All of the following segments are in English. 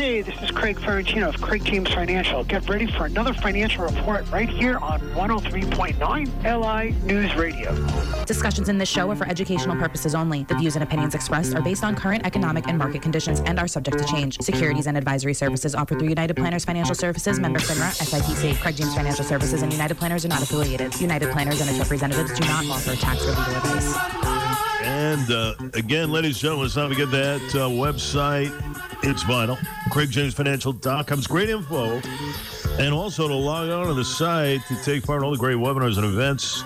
Hey, this is Craig Ferrantino of Craig James Financial. Get ready for another financial report right here on 103.9 LI News Radio. Discussions in this show are for educational purposes only. The views and opinions expressed are based on current economic and market conditions and are subject to change. Securities and advisory services offered through United Planners Financial Services, member FINRA, SIPC. Craig James Financial Services and United Planners are not affiliated. United Planners and its representatives do not offer tax or legal advice. And uh, again, ladies and gentlemen, let's not forget that uh, website. It's vital. CraigJamesFinancial.com. It's great info. And also to log on to the site to take part in all the great webinars and events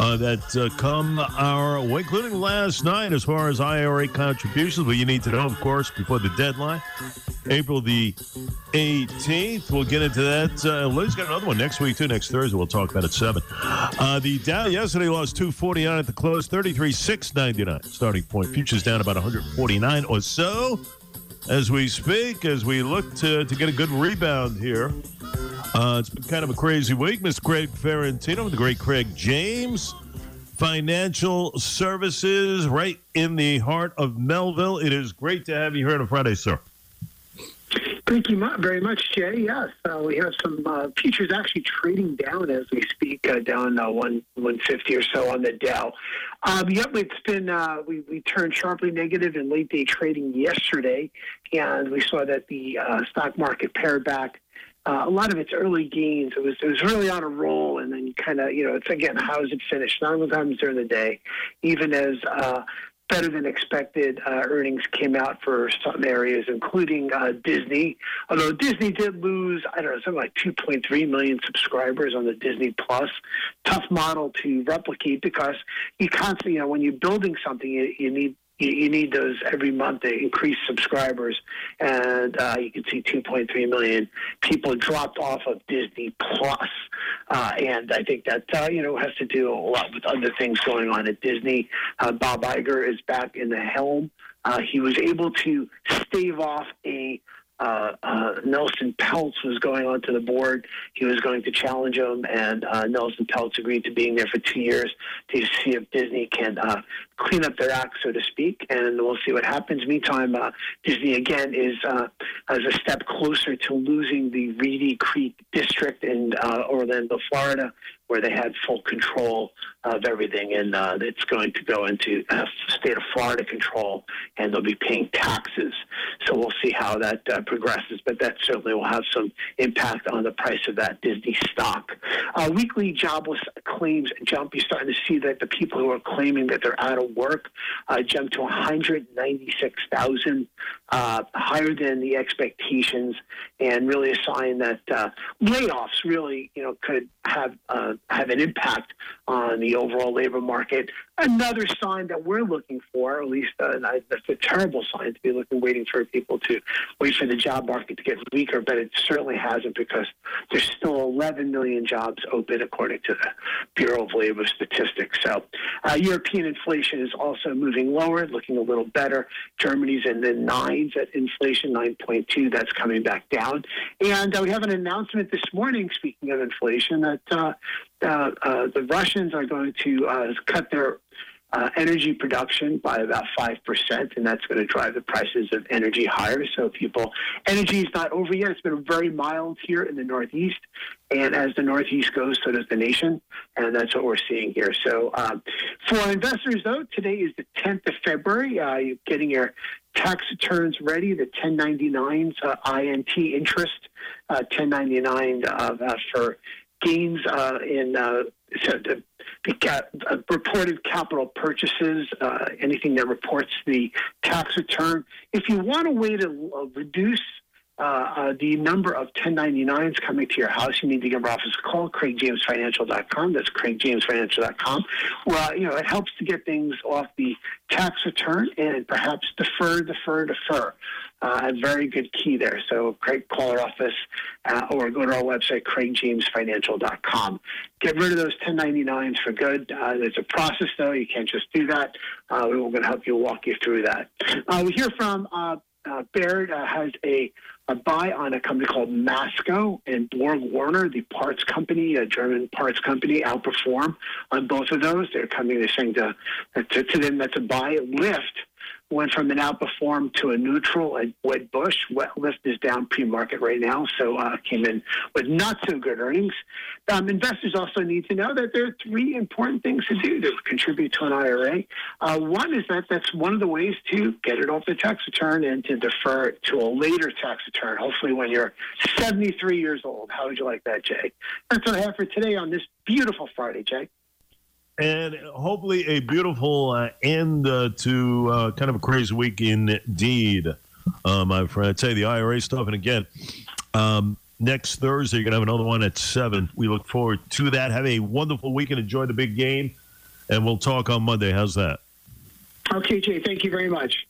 uh, that uh, come our way, including last night as far as IRA contributions. But you need to know, of course, before the deadline, April the 18th. We'll get into that. Uh, Liz got another one next week, too. Next Thursday, we'll talk about at 7. Uh, the Dow yesterday lost 249 at the close, 33,699 starting point. Futures down about 149 or so as we speak, as we look to, to get a good rebound here. Uh, it's been kind of a crazy week. Mr. Craig Ferrantino, the great Craig James, Financial Services, right in the heart of Melville. It is great to have you here on a Friday, sir. Thank you very much, Jay. Yes, uh, we have some uh, futures actually trading down as we speak, uh, down uh, one one fifty or so on the Dow. Um, yep, it's been uh, we we turned sharply negative in late day trading yesterday, and we saw that the uh, stock market pared back. a lot of its early gains, it was it was really on a roll, and then kind of you know it's again how is it finished? times during the day, even as better than expected uh, earnings came out for some areas, including uh, Disney. Although Disney did lose, I don't know, something like 2.3 million subscribers on the Disney Plus. Tough model to replicate because you constantly, you know, when you're building something, you, you need you, you need those every month to increase subscribers. And uh, you can see 2.3 million people dropped off of Disney Plus. Uh, and I think that, uh, you know, has to do a lot with other things going on at Disney. Uh, Bob Iger is back in the helm. Uh, he was able to stave off a uh, uh, Nelson Peltz was going onto the board. He was going to challenge him, and uh, Nelson Peltz agreed to being there for two years to see if Disney can uh, clean up their act, so to speak, and we'll see what happens. Meantime, uh, Disney again is uh, is a step closer to losing the Reedy Creek district in Orlando, Florida, where they had full control of everything, and uh, it's going to go into uh, state of Florida control, and they'll be paying taxes. So we'll see how that uh, progresses, but that certainly will have some impact on the price of that Disney stock. Uh, weekly jobless claims jump. You're starting to see that the people who are claiming that they're out of work uh, jumped to 196,000, uh, higher than the expectations, and really a sign that layoffs really, you know, could have have an impact on the overall labor market. Another sign that we're looking for, at least uh, that's a terrible sign to be looking, waiting for people to wait for the job market to get weaker, but it certainly hasn't because there's still 11 million jobs open according to the Bureau of Labor Statistics. So uh, European inflation is also moving lower, looking a little better. Germany's in the nines at inflation, 9.2. That's coming back down. And uh, we have an announcement this morning, speaking of inflation, that uh, uh, uh, the Russians are going to cut their uh, energy production by about 5%, and that's going to drive the prices of energy higher. So, people, energy is not over yet. It's been very mild here in the Northeast. And as the Northeast goes, so does the nation. And that's what we're seeing here. So, um, for investors, though, today is the 10th of February. Uh, you're getting your tax returns ready, the 1099s, uh, INT interest, 1099 for gains uh, in uh, the, uh, reported capital purchases, uh, anything that reports the tax return. If you want a way to uh, reduce uh, the number of 1099s coming to your house, you need to give our office a call, craigjamesfinancial.com. That's craigjamesfinancial.com. Well, you know, it helps to get things off the tax return and perhaps defer, defer, defer uh, a very good key there. So Craig, call our office uh, or go to our website, craigjamesfinancial.com. Get rid of those 1099s for good. Uh, there's a process, though. You can't just do that. Uh, we're going to help you walk you through that. Uh, we hear from uh, Baird has a, a buy on a company called Masco and Borg Warner, the parts company, a German parts company, outperform on both of those. They're coming, they're saying to, to, to them that's a buy. Lyft went from an outperform to a neutral at Wedbush. Wetlift is down pre-market right now, so uh, came in with not so good earnings. Um, investors also need to know that there are three important things to do to contribute to an IRA. Uh, one is that that's one of the ways to get it off the tax return and to defer it to a later tax return, hopefully when you're 73 years old. How would you like that, Jay? That's what I have for today on this beautiful Friday, Jay and hopefully a beautiful uh, end uh, to uh, kind of a crazy week indeed, uh, my friend. I'd say the IRA stuff, and again, um, next Thursday you're gonna have another one at seven. We look forward to that. Have a wonderful week and enjoy the big game, and we'll talk on Monday. How's that? Okay, Jay. Thank you very much.